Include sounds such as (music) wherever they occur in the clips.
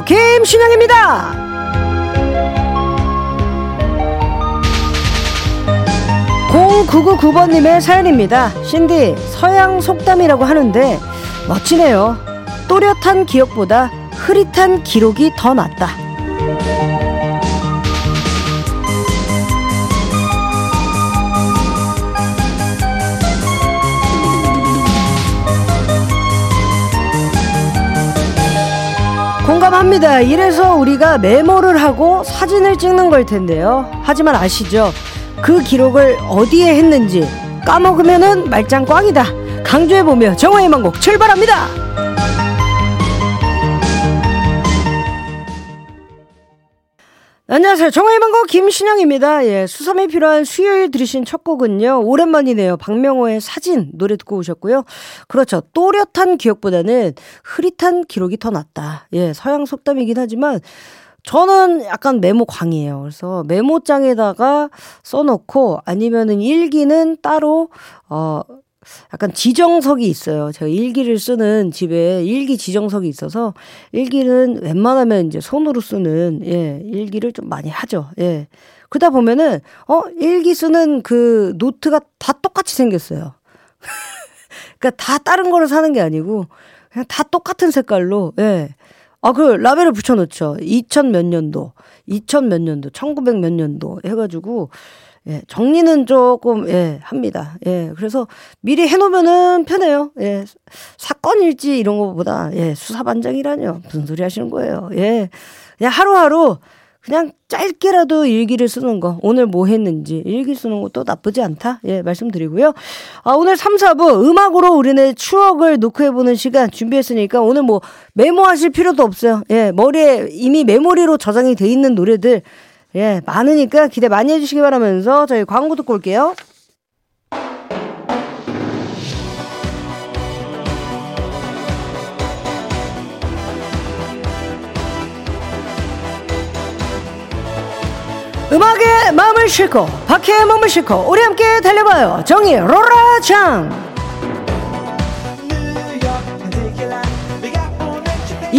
망고 김신영입니다. 0999번님의 사연입니다. 신디, 서양 속담이라고 하는데 멋지네요. 또렷한 기억보다 흐릿한 기록이 더 낫다. 공감합니다. 이래서 우리가 메모를 하고 사진을 찍는 걸 텐데요. 하지만 아시죠? 그 기록을 어디에 했는지 까먹으면은 말짱 꽝이다. 강조해보며 정화의 만곡 출발합니다. 안녕하세요. 정화의 만곡 김신영입니다. 예, 수삼이 필요한 수요일 들으신 첫 곡은요. 오랜만이네요. 박명호의 사진 노래 듣고 오셨고요. 그렇죠. 또렷한 기억보다는 흐릿한 기록이 더 낫다. 예, 서양 속담이긴 하지만 저는 약간 메모광이에요. 그래서 메모장에다가 써놓고 아니면은 일기는 따로 어 약간 지정석이 있어요. 제가 일기를 쓰는 집에 일기 지정석이 있어서 일기는 웬만하면 이제 손으로 쓰는 예, 일기를 좀 많이 하죠. 예. 그러다 보면은 어, 일기 쓰는 그 노트가 다 똑같이 생겼어요. (laughs) 그러니까 다 다른 거를 사는 게 아니고 그냥 다 똑같은 색깔로 예. 아, 그 라벨을 붙여놓죠. 2000 몇 년도, 2000 몇 년도, 1900 몇 년도 해가지고, 예, 정리는 조금, 예, 합니다. 예, 그래서 미리 해놓으면은 편해요. 예, 사건 일지 이런 거보다, 예, 수사반장이라뇨. 무슨 소리 하시는 거예요. 예, 그냥 하루하루 그냥 짧게라도 일기를 쓰는 거, 오늘 뭐 했는지 일기 쓰는 것도 나쁘지 않다. 예, 말씀드리고요. 아, 오늘 3, 4부 음악으로 우리네 추억을 녹화해보는 시간 준비했으니까 오늘 뭐 메모하실 필요도 없어요. 예, 머리에 이미 메모리로 저장이 돼 있는 노래들, 예, 많으니까 기대 많이 해주시기 바라면서 저희 광고 듣고 올게요. 음악에 마음을 싣고 박해의 몸을 싣고 우리 함께 달려봐요 정의 로라장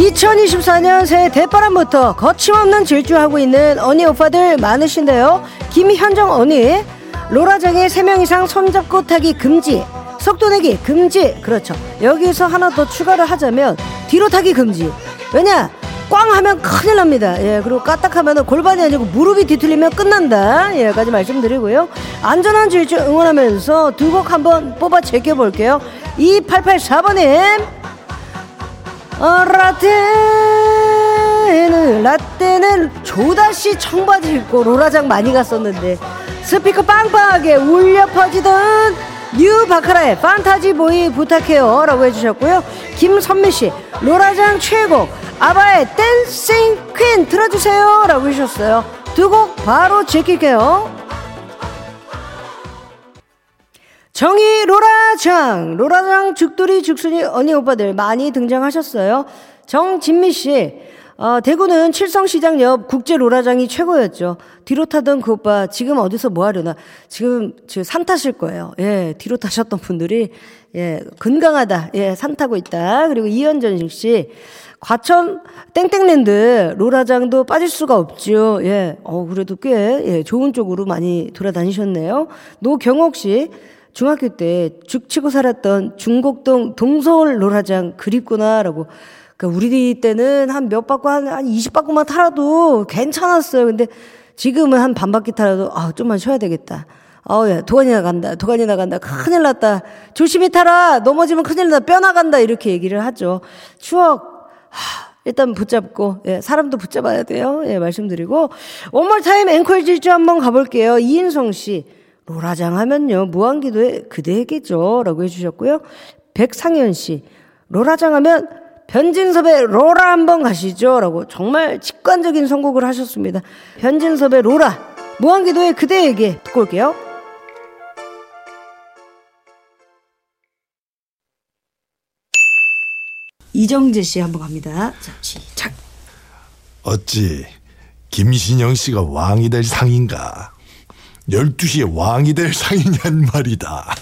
2024년 새해 대바람부터 거침없는 질주하고 있는 언니 오빠들 많으신데요 김현정 언니 로라장에 3명 이상 손잡고 타기 금지 속도 내기 금지 그렇죠 여기서 하나 더 추가를 하자면 뒤로 타기 금지 왜냐 꽝 하면 큰일 납니다. 예, 그리고 까딱하면 골반이 아니고 무릎이 뒤틀리면 끝난다. 예, 까지 말씀드리고요. 안전한 질주 응원하면서 두 곡 한번 뽑아 제껴볼게요. 2884번님. 어, 라떼는, 라떼는 조다시 청바지 입고 로라장 많이 갔었는데, 스피커 빵빵하게 울려 퍼지던 뉴 바카라의 Fantasy Boy 부탁해요. 라고 해주셨고요. 김선미씨, 로라장 최고. 아바의 댄싱 퀸 틀어주세요 라고 해주셨어요 두 곡 바로 제낄게요 정의 로라장 로라장 죽돌이 죽순이 언니 오빠들 많이 등장하셨어요 정진미 씨 어, 대구는 칠성시장 옆 국제 로라장이 최고였죠. 뒤로 타던 그 오빠 지금 어디서 뭐 하려나? 지금 저산 타실 거예요. 예, 뒤로 타셨던 분들이 예, 건강하다. 예, 산 타고 있다. 그리고 이현전 씨 과천 땡땡랜드 로라장도 빠질 수가 없죠. 예. 어, 그래도 꽤, 예, 좋은 쪽으로 많이 돌아다니셨네요. 노경옥 씨, 중학교 때 죽치고 살았던 중곡동 동서울 로라장 그립구나라고. 그 우리 때는 한 몇 바퀴, 한, 한 20바퀴만 타라도 괜찮았어요. 근데 지금은 한 반 바퀴 타라도, 아, 좀만 쉬어야 되겠다. 어, 야, 도관이 나간다. 도관이 나간다. 큰일 났다. 조심히 타라. 넘어지면 큰일 났다. 뼈 나간다. 이렇게 얘기를 하죠. 추억 하, 일단 붙잡고 예, 사람도 붙잡아야 돼요. 예, 말씀드리고 one more time 앵콜 질주 한번 가볼게요. 이인성 씨 로라장 하면요 무한궤도의 그대에게죠 라고 해주셨고요. 백상현 씨 로라장 하면 변진섭의 로라 한번 가시죠 라고 정말 직관적인 선곡을 하셨습니다. 변진섭의 로라 무한기도의 그대에게 듣고 올게요. 이정재 씨 한번 갑니다. 자, 시작. 어찌 김신영 씨가 왕이 될 상인가? 12시에 왕이 될 상이냔 말이다.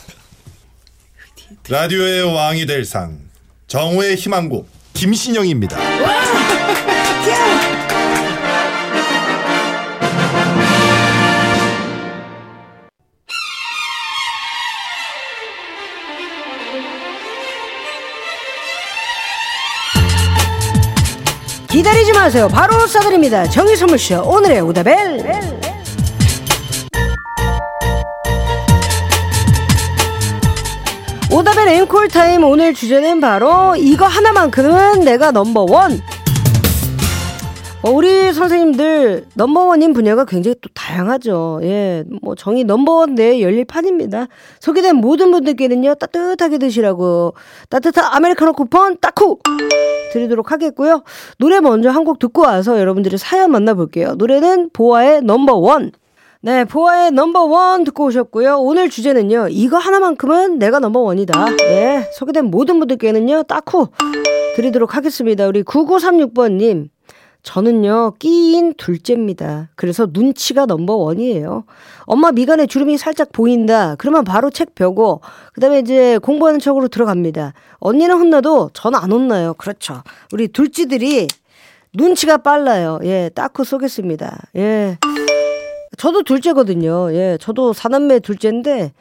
라디오의 왕이 될 상. 정우의 희망곡 김신영입니다. 기다리지 마세요. 바로 쏴드립니다. 정의 선물쇼 오늘의 오다벨. 오다벨 앵콜 타임 오늘 주제는 바로 이거 하나만큼은 내가 넘버원. 어, 우리 선생님들 넘버원인 분야가 굉장히 또 다양하죠. 예, 뭐 정의 넘버원 내 열릴 판입니다. 소개된 모든 분들께는요 따뜻하게 드시라고 따뜻한 아메리카노 쿠폰 따쿠 드리도록 하겠고요. 노래 먼저 한 곡 듣고 와서 여러분들의 사연 만나볼게요. 노래는 보아의 넘버원. 네, 보아의 넘버원 듣고 오셨고요. 오늘 주제는요. 이거 하나만큼은 내가 넘버원이다. 네, 소개된 모든 분들께는요. 따쿠 드리도록 하겠습니다. 우리 9936번님. 저는요, 끼인 둘째입니다. 그래서 눈치가 넘버원이에요. 엄마 미간에 주름이 살짝 보인다. 그러면 바로 책 펴고, 그 다음에 이제 공부하는 척으로 들어갑니다. 언니는 혼나도 저는 안 혼나요. 그렇죠. 우리 둘째들이 눈치가 빨라요. 예, 따쿠 쏘겠습니다. 예. 저도 둘째거든요. 예, 저도 사남매 둘째인데,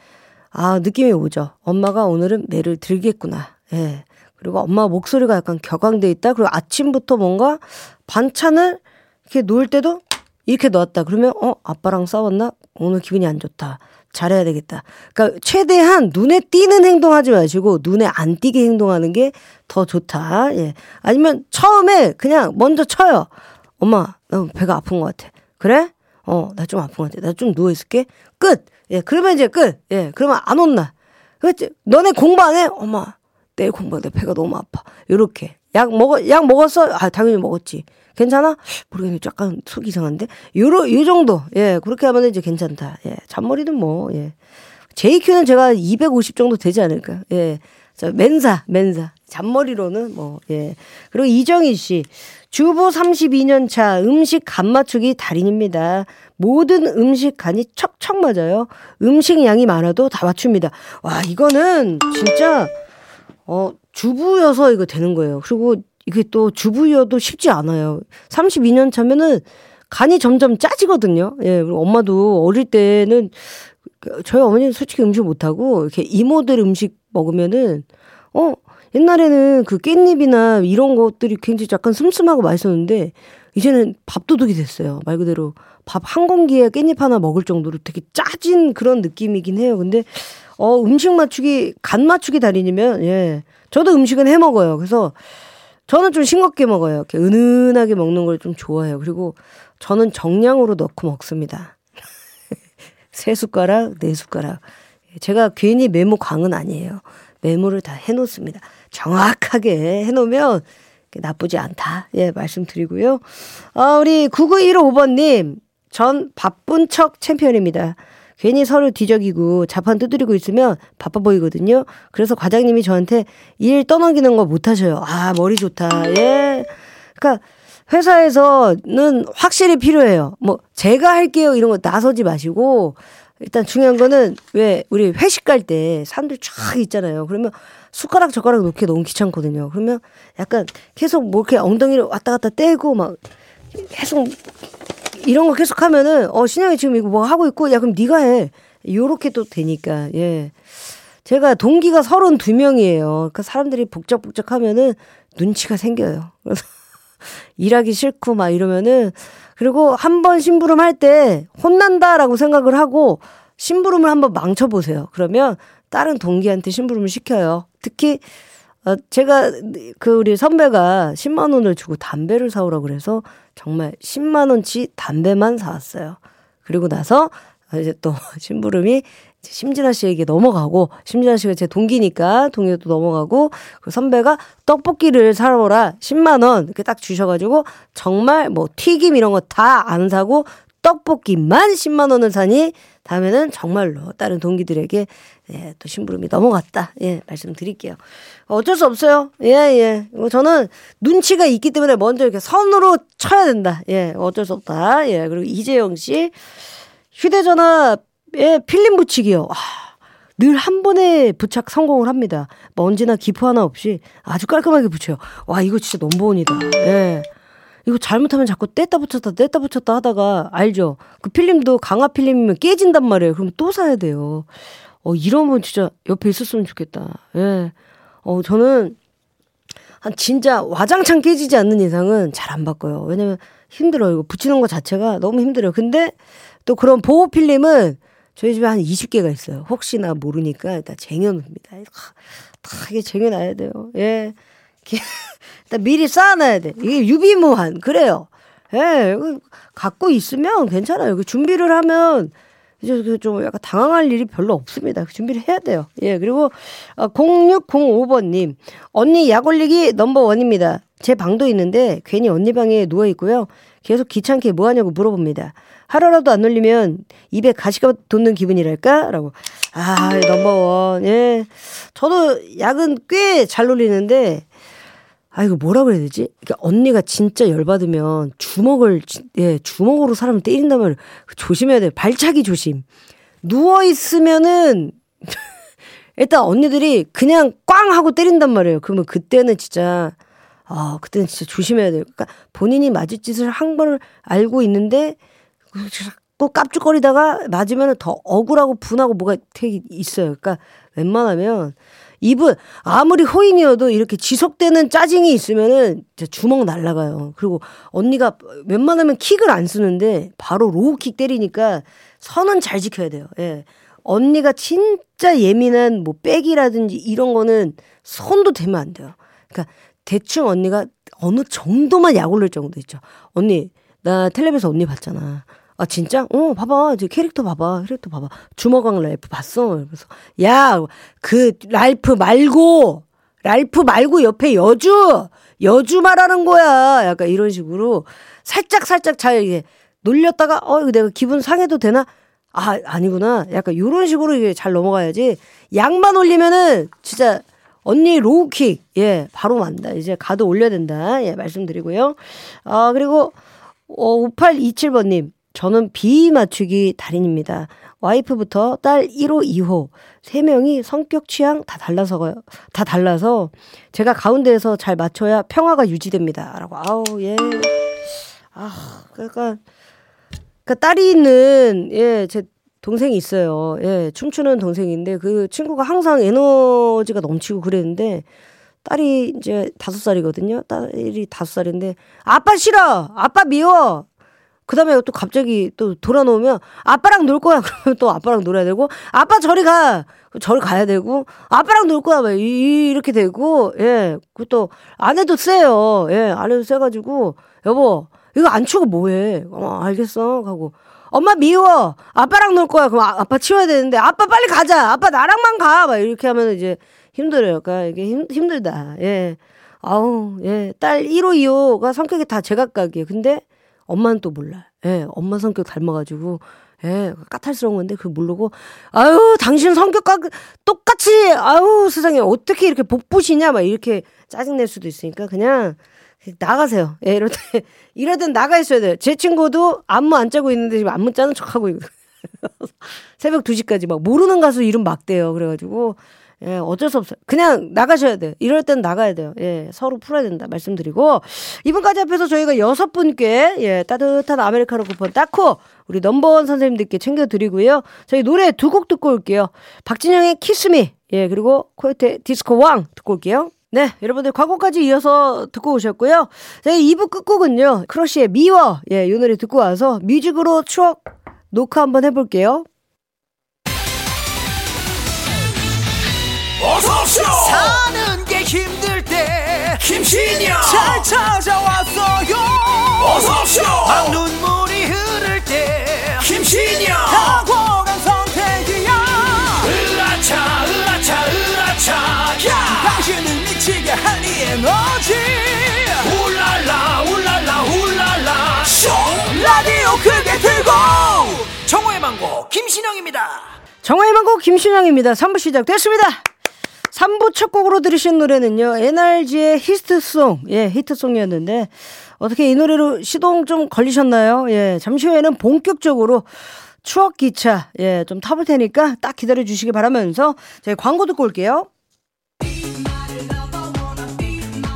아, 느낌이 오죠. 엄마가 오늘은 매를 들겠구나. 예. 그리고 엄마 목소리가 약간 격앙돼 있다. 그리고 아침부터 뭔가 반찬을 이렇게 놓을 때도 이렇게 넣었다. 그러면 어 아빠랑 싸웠나? 오늘 기분이 안 좋다. 잘해야 되겠다. 그러니까 최대한 눈에 띄는 행동하지 마시고 눈에 안 띄게 행동하는 게 더 좋다. 예. 아니면 처음에 그냥 먼저 쳐요. 엄마, 나 배가 아픈 것 같아. 그래? 어, 나 좀 아픈 것 같아. 나 좀 누워 있을게. 끝. 예, 그러면 이제 끝. 예, 그러면 안 혼나. 그렇지? 너네 공부 안 해? 엄마, 내일 공부하는데 배가 너무 아파. 요렇게. 약 먹어, 약 먹었어? 아, 당연히 먹었지. 괜찮아? 모르겠네. 약간 속 이상한데? 요러, 요 정도. 예, 그렇게 하면 이제 괜찮다. 예, 잔머리는 뭐, 예. JQ는 제가 250 정도 되지 않을까. 예. 저, 맨사, 맨사. 잔머리로는 뭐, 예. 그리고 이정희 씨. 주부 32년 차 음식 간 맞추기 달인입니다. 모든 음식 간이 척척 맞아요. 음식 양이 많아도 다 맞춥니다. 와, 이거는 진짜, 어, 주부여서 이거 되는 거예요. 그리고 이게 또 주부여도 쉽지 않아요. 32년 차면은 간이 점점 짜지거든요. 예, 엄마도 어릴 때는 저희 어머니는 솔직히 음식 못하고 이렇게 이모들 음식 먹으면은 어 옛날에는 그 깻잎이나 이런 것들이 굉장히 약간 슴슴하고 맛있었는데 이제는 밥도둑이 됐어요. 말 그대로 밥 한 공기에 깻잎 하나 먹을 정도로 되게 짜진 그런 느낌이긴 해요. 근데 어 음식 맞추기 간 맞추기 달인이면 예 저도 음식은 해 먹어요. 그래서 저는 좀 싱겁게 먹어요. 이렇게 은은하게 먹는 걸 좀 좋아해요. 그리고 저는 정량으로 넣고 먹습니다. (laughs) 세 숟가락, 네 숟가락. 제가 괜히 메모 광은 아니에요. 메모를 다 해놓습니다. 정확하게 해놓으면 나쁘지 않다. 예, 말씀드리고요. 아, 우리 9915번님, 전 바쁜 척 챔피언입니다. 괜히 서로 뒤적이고 자판 두드리고 있으면 바빠 보이거든요. 그래서 과장님이 저한테 일 떠넘기는 거 못 하셔요. 아, 머리 좋다. 예. 그러니까 회사에서는 확실히 필요해요. 뭐 제가 할게요 이런 거 나서지 마시고 일단 중요한 거는 왜 우리 회식 갈 때 사람들 쫙 있잖아요. 그러면 숟가락 젓가락 놓기 너무 귀찮거든요. 그러면 약간 계속 뭐 이렇게 엉덩이를 왔다 갔다 떼고 막 계속 이런 거 계속 하면은 어 신영이 지금 이거 뭐 하고 있고? 야 그럼 네가 해. 요렇게 또 되니까 예. 제가 동기가 32명이에요. 그러니까 사람들이 복잡복잡 하면은 눈치가 생겨요. 그래서 (laughs) 일하기 싫고 막 이러면은 그리고 한 번 심부름 할 때 혼난다라고 생각을 하고 심부름을 한번 망쳐보세요. 그러면 다른 동기한테 심부름을 시켜요 특히 어, 제가 그 우리 선배가 10만 원을 주고 담배를 사오라 그래서 정말 10만 원치 담배만 사왔어요. 그리고 나서 이제 또 (laughs) 심부름이 심진아 씨에게 넘어가고 심진아 씨가 제 동기니까 동기도 넘어가고 그 선배가 떡볶이를 사러 오라 10만 원 이렇게 딱 주셔가지고 정말 뭐 튀김 이런 거 다 안 사고 떡볶이만 10만 원을 사니 다음에는 정말로 다른 동기들에게 예, 또 심부름이 넘어갔다. 예, 말씀드릴게요. 어쩔 수 없어요. 예, 예. 저는 눈치가 있기 때문에 먼저 이렇게 선으로 쳐야 된다. 예, 어쩔 수 없다. 예, 그리고 이재영 씨. 휴대전화에 필름 붙이기요. 와, 늘한 번에 부착 성공을 합니다. 먼지나 기포 하나 없이 아주 깔끔하게 붙여요. 와, 이거 진짜 넘버원이다. 예. 이거 잘못하면 자꾸 뗐다 붙였다 뗐다 붙였다 하다가 알죠? 그 필름도 강화 필름이면 깨진단 말이에요. 그럼 또 사야 돼요. 어 이러면 진짜 옆에 있었으면 좋겠다. 예. 어 저는 한 진짜 와장창 깨지지 않는 이상은 잘 안 바꿔요. 왜냐면 힘들어요. 이거 붙이는 것 자체가 너무 힘들어요. 근데 또 그런 보호 필름은 저희 집에 한 20개가 있어요. 혹시나 모르니까 일단 쟁여놓습니다. 다 이게 쟁여놔야 돼요. 예. 미리 쌓아놔야 돼. 이게 유비무한. 그래요. 예. 갖고 있으면 괜찮아요. 그 준비를 하면 이제 그좀 약간 당황할 일이 별로 없습니다. 그 준비를 해야 돼요. 예. 그리고 0605번님. 어, 언니 약 올리기 넘버원입니다. 제 방도 있는데 괜히 언니 방에 누워 있고요. 계속 귀찮게 뭐 하냐고 물어봅니다. 하루라도 안 올리면 입에 가시가 돋는 기분이랄까? 라고. 아, 넘버원. 예. 저도 약은 꽤 잘 올리는데, 아, 이거 뭐라 그래야 되지? 그러니까 언니가 진짜 열받으면 주먹을, 예, 주먹으로 사람을 때린다면 조심해야 돼요. 발차기 조심. 누워 있으면은, (laughs) 일단 언니들이 그냥 꽝 하고 때린단 말이에요. 그러면 그때는 진짜, 아, 그때는 진짜 조심해야 돼요. 그러니까 본인이 맞을 짓을 한 걸 알고 있는데, 또 깝죽거리다가 맞으면 더 억울하고 분하고 뭐가 되게 있어요. 그러니까 웬만하면 입은 아무리 호인이어도 이렇게 지속되는 짜증이 있으면은 주먹 날라가요. 그리고 언니가 웬만하면 킥을 안 쓰는데 바로 low kick 때리니까 선은 잘 지켜야 돼요. 예. 언니가 진짜 예민한 뭐 백이라든지 이런 거는 손도 대면 안 돼요. 그러니까 대충 언니가 어느 정도만 약 올릴 정도 있죠. 언니 나 텔레비에서 언니 봤잖아. 아 진짜? 어 봐봐. 이제 캐릭터 봐봐. 캐릭터 봐봐. 주먹왕 랄프 봤어? 그래서 야 그 랄프 말고 랄프 말고 옆에 여주 여주 말하는 거야. 약간 이런 식으로 살짝 살짝 잘 이게 놀렸다가 어 내가 기분 상해도 되나? 아 아니구나. 약간 이런 식으로 이게 잘 넘어가야지. 약만 올리면은 진짜 언니 low kick. 예 바로 만다. 이제 가드 올려야 된다. 예 말씀드리고요. 아 그리고 어 5827번님 저는 비 맞추기 달인입니다. 와이프부터 딸 1호, 2호 세 명이 성격 취향 다 달라서 다 달라서 제가 가운데에서 잘 맞춰야 평화가 유지됩니다 라고. 아우 예. 아 그러니까 그 딸이 있는 예 제 동생이 있어요. 예 춤추는 동생인데 그 친구가 항상 에너지가 넘치고 그랬는데 딸이 이제 다섯 살이거든요. 딸이 다섯 살인데 아빠 싫어, 아빠 미워, 그 다음에 또 갑자기 또 돌아놓으면 아빠랑 놀 거야. (laughs) 그러면 또 아빠랑 놀아야 되고 아빠 저리 가. 저리 가야 되고 아빠랑 놀 거야. 막 이렇게 되고 예. 그것도 아내도 세요. 예. 아내도 세가지고 여보 이거 안 치고 뭐해. 어 알겠어. 하고 엄마 미워. 아빠랑 놀 거야. 그럼 아, 빠 치워야 되는데 아빠 빨리 가자. 아빠 나랑만 가. 막 이렇게 하면 이제 힘들어요. 그러니까 이게 힘, 힘들다. 예. 아우, 예. 딸 1호, 2호가 성격이 다 제각각이에요. 근데 엄마는 또 몰라. 예, 엄마 성격 닮아가지고, 예, 까탈스러운 건데 그걸 모르고, 아유, 당신 성격과 똑같이, 아유, 세상에, 어떻게 이렇게 복부시냐, 막 이렇게 짜증낼 수도 있으니까 그냥, 나가세요. 예, 이럴 때, 이럴 땐 나가 있어야 돼요. 제 친구도 안무 안 짜고 있는데 지금 안무 짜는 척 하고 있고. (laughs) 새벽 2시까지 막 모르는 가수 이름 막 대요. 그래가지고, 예, 어쩔 수 없어요. 그냥 나가셔야 돼요. 이럴 땐 나가야 돼요. 예, 서로 풀어야 된다. 말씀드리고. 이분까지 앞에서 저희가 여섯 분께, 예, 따뜻한 아메리카노 쿠폰 따고, 우리 넘버원 선생님들께 챙겨드리고요. 저희 노래 두 곡 듣고 올게요. 박진영의 Kiss Me, 예, 그리고 코요테 디스코 왕 듣고 올게요. 네, 여러분들 광고까지 이어서 듣고 오셨고요. 저희 2부 끝곡은요, 크러쉬의 미워, 예, 이 노래 듣고 와서 뮤직으로 추억 녹화 한번 해볼게요. 어서오쇼 사는 게 힘들 때 김신영 잘 찾아왔어요. 어서오쇼 방눈물이 흐를 때 김신영 탁월한 선택이야. 으라차 으라차 으라차. 야! 당신을 미치게 할이 에너지. 울랄라 울랄라 울랄라. 쇼! 라디오 크게 틀고. 정호의 망고 김신영입니다. 정화의 망고 김신영입니다. 3부 시작됐습니다. 3부 첫 곡으로 들으신 노래는요, NRG의 히트송, 예, 히트송이었는데, 어떻게 이 노래로 시동 좀 걸리셨나요? 예, 잠시 후에는 본격적으로 추억 기차, 예, 좀 타볼 테니까 딱 기다려 주시기 바라면서, 저희 광고 듣고 올게요.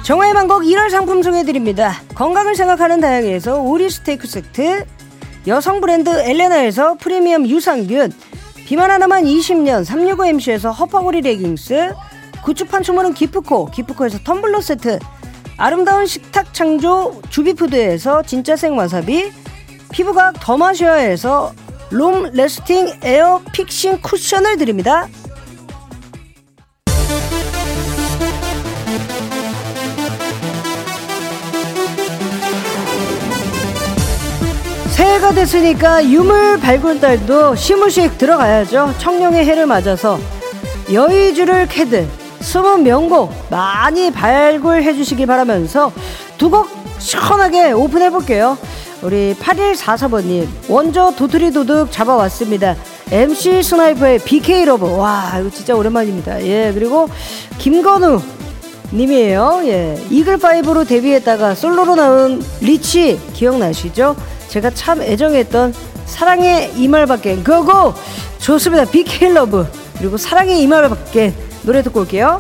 정화의 만곡 1월 상품 소개해드립니다. 건강을 생각하는 다양에서 오리 스테이크 세트, 여성 브랜드 엘레나에서 프리미엄 유산균, 비만 하나만 20년 365MC에서 허파고리 레깅스, 구축 판촉물은 기프코, 기프코에서 텀블러 세트, 아름다운 식탁 창조 주비푸드에서 진짜 생와사비, 피부가 더 마셔야해서 long lasting air fixing 쿠션을 드립니다. 됐으니까 유물 발굴단도 시무식 들어가야죠. 청룡의 해를 맞아서 여의주를 캐듯 숨은 명곡 많이 발굴해 주시기 바라면서 두 곡 시원하게 오픈해 볼게요. 우리 8144번님 원조 도토리 도둑 잡아왔습니다. MC 스나이퍼의 BK Love 와 이거 진짜 오랜만입니다. 예 그리고 김건우 님이에요. 예 이글 파이브로 데뷔했다가 솔로로 나온 리치 기억나시죠? 제가 참 애정했던 사랑해 이 말밖엔 go go 좋습니다 BK Love 그리고 사랑해 이 말밖엔 노래 듣고 올게요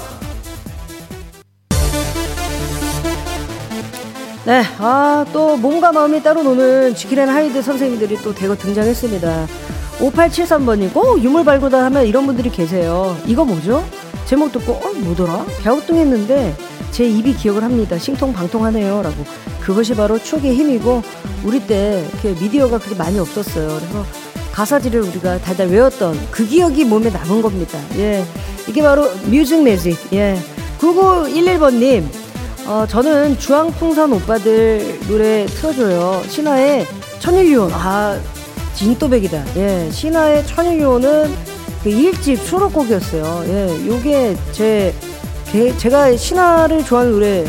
네, 아, 또 몸과 마음이 따로 노는 지킬 and 하이드 선생님들이 또 대거 등장했습니다. 5873번이고, 유물 발굴만 하면 이런 분들이 계세요. 이거 뭐죠? 제목 듣고, 어, 뭐더라? 갸우뚱했는데, 제 입이 기억을 합니다. 신통방통하네요. 라고. 그것이 바로 추억의 힘이고, 우리 때 미디어가 그렇게 많이 없었어요. 그래서 가사지를 우리가 달달 외웠던 그 기억이 몸에 남은 겁니다. 예. 이게 바로 뮤직 매직. 예. 9911번님, 어, 저는 주황풍선 오빠들 노래 틀어줘요. 신화의 천일유온. 아, 진또백이다. 예. 신화의 천일유온은 그 1집 수록곡이었어요. 예. 요게 제, 제가 신화를 좋아하는 노래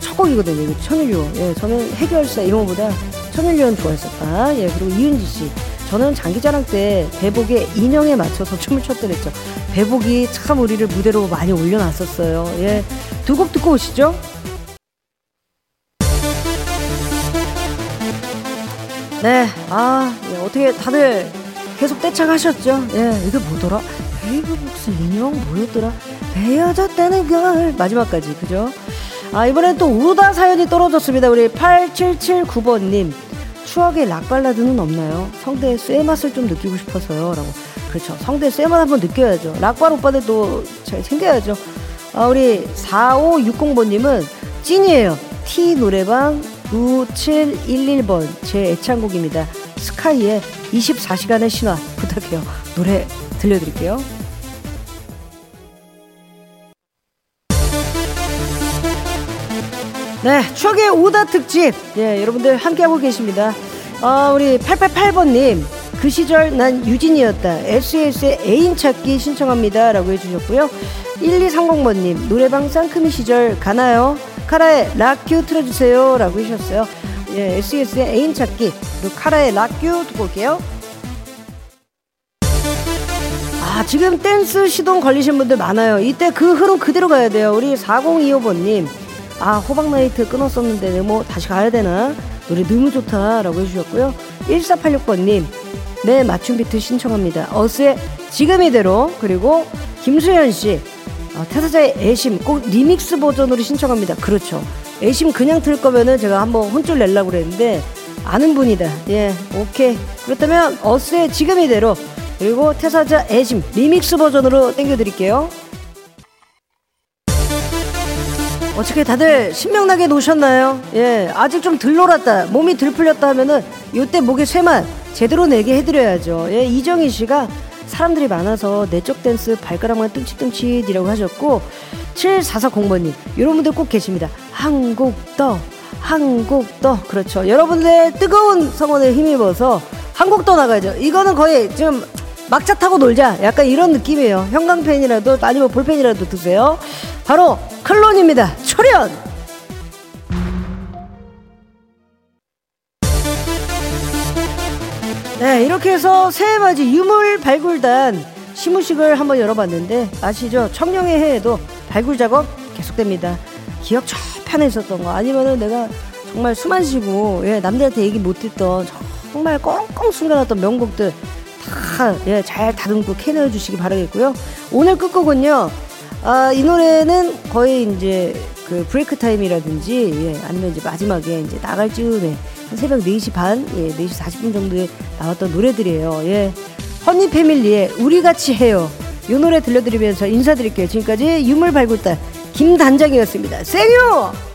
첫 곡이거든요. 천일유온. 예. 저는 해결사 이런 거보다 천일유온 좋아했었다. 예. 그리고 이은지 씨. 저는 장기자랑 때 배복의 인형에 맞춰서 춤을 췄더랬죠. 배복이 참 우리를 무대로 많이 올려놨었어요. 예. 두 곡 듣고 오시죠. 네, 아, 예, 어떻게 다들 계속 떼창하셨죠? 예, 이게 뭐더라? 베이비복스 인형 뭐였더라? 헤어졌다는 걸 마지막까지 그죠? 아 이번엔 또 오다 사연이 떨어졌습니다. 우리 8779번님 추억의 락 발라드는 없나요? 성대의 쇠 맛을 좀 느끼고 싶어서요. 라고 그렇죠. 성대 쇠맛 한번 느껴야죠. 락발 오빠들도 잘 챙겨야죠. 아, 우리 4560번님은 찐이에요. T 노래방 9711번 제 애창곡입니다. 스카이의 24시간의 신화 부탁해요. 노래 들려드릴게요. 네, 추억의 오다 특집. 예, 여러분들 함께하고 계십니다. 어, 우리 888번님, 그 시절 난 유진이었다. SES의 애인 찾기 신청합니다. 라고 해주셨고요. 1230번님, 노래방 쌍크미 시절 가나요? 카라의 락큐 틀어주세요. 라고 해주셨어요. 예, SES의 애인 찾기, 그리고 카라의 Rock U 듣고 올게요. 아, 지금 댄스 시동 걸리신 분들 많아요. 이때 그 흐름 그대로 가야 돼요. 우리 4025번님, 아, 호박나이트 끊었었는데, 뭐, 다시 가야 되나? 노래 너무 좋다. 라고 해주셨고요. 1486번님, 네, 맞춤 비트 신청합니다. 어스의 지금 이대로, 그리고 김수현씨, 어, 태사자의 애심 꼭 리믹스 버전으로 신청합니다. 그렇죠. 애심 그냥 틀 거면은 제가 한번 혼쭐 내려고 그랬는데 아는 분이다. 예, 오케이. 그렇다면 어스의 지금 이대로 그리고 태사자 애심 리믹스 버전으로 땡겨드릴게요. 어떻게 다들 신명나게 노셨나요? 예, 아직 좀 덜 놀았다, 몸이 덜 풀렸다 하면은 요때 목에 쇠맛 제대로 내게 해드려야죠. 예, 이정희 씨가 사람들이 많아서 내적 댄스 발가락만 둠칫둠칫이라고 하셨고 7440번님 이런 분들 꼭 계십니다. 한국 더 한국 더 그렇죠. 여러분들의 뜨거운 성원에 힘입어서 한국 더 나가죠. 이거는 거의 지금 막차 타고 놀자 약간 이런 느낌이에요. 형광펜이라도 아니면 볼펜이라도 드세요. 바로 클론입니다. 초련 이렇게 해서 새해맞이 유물 발굴단 시무식을 한번 열어봤는데 아시죠? 청룡의 해에도 발굴 작업 계속됩니다. 기억 저 편에 있었던 거 아니면은 내가 정말 숨안 쉬고 예, 남들한테 얘기 못했던 정말 꽁꽁 숨겨놨던 명곡들 다 예, 잘 다듬고 캐내어 주시기 바라겠고요. 오늘 끝곡은요. 아, 이 노래는 거의 이제 그그 브레이크 타임이라든지 예, 아니면 이제 마지막에 이제 나갈 즈음에 한 새벽 4시 반, 예, 4시 40분 정도에 나왔던 노래들이에요. 예. 허니 패밀리의 우리 같이 해요. 이 노래 들려드리면서 인사드릴게요. 지금까지 유물 발굴단 김단장이었습니다. 생유!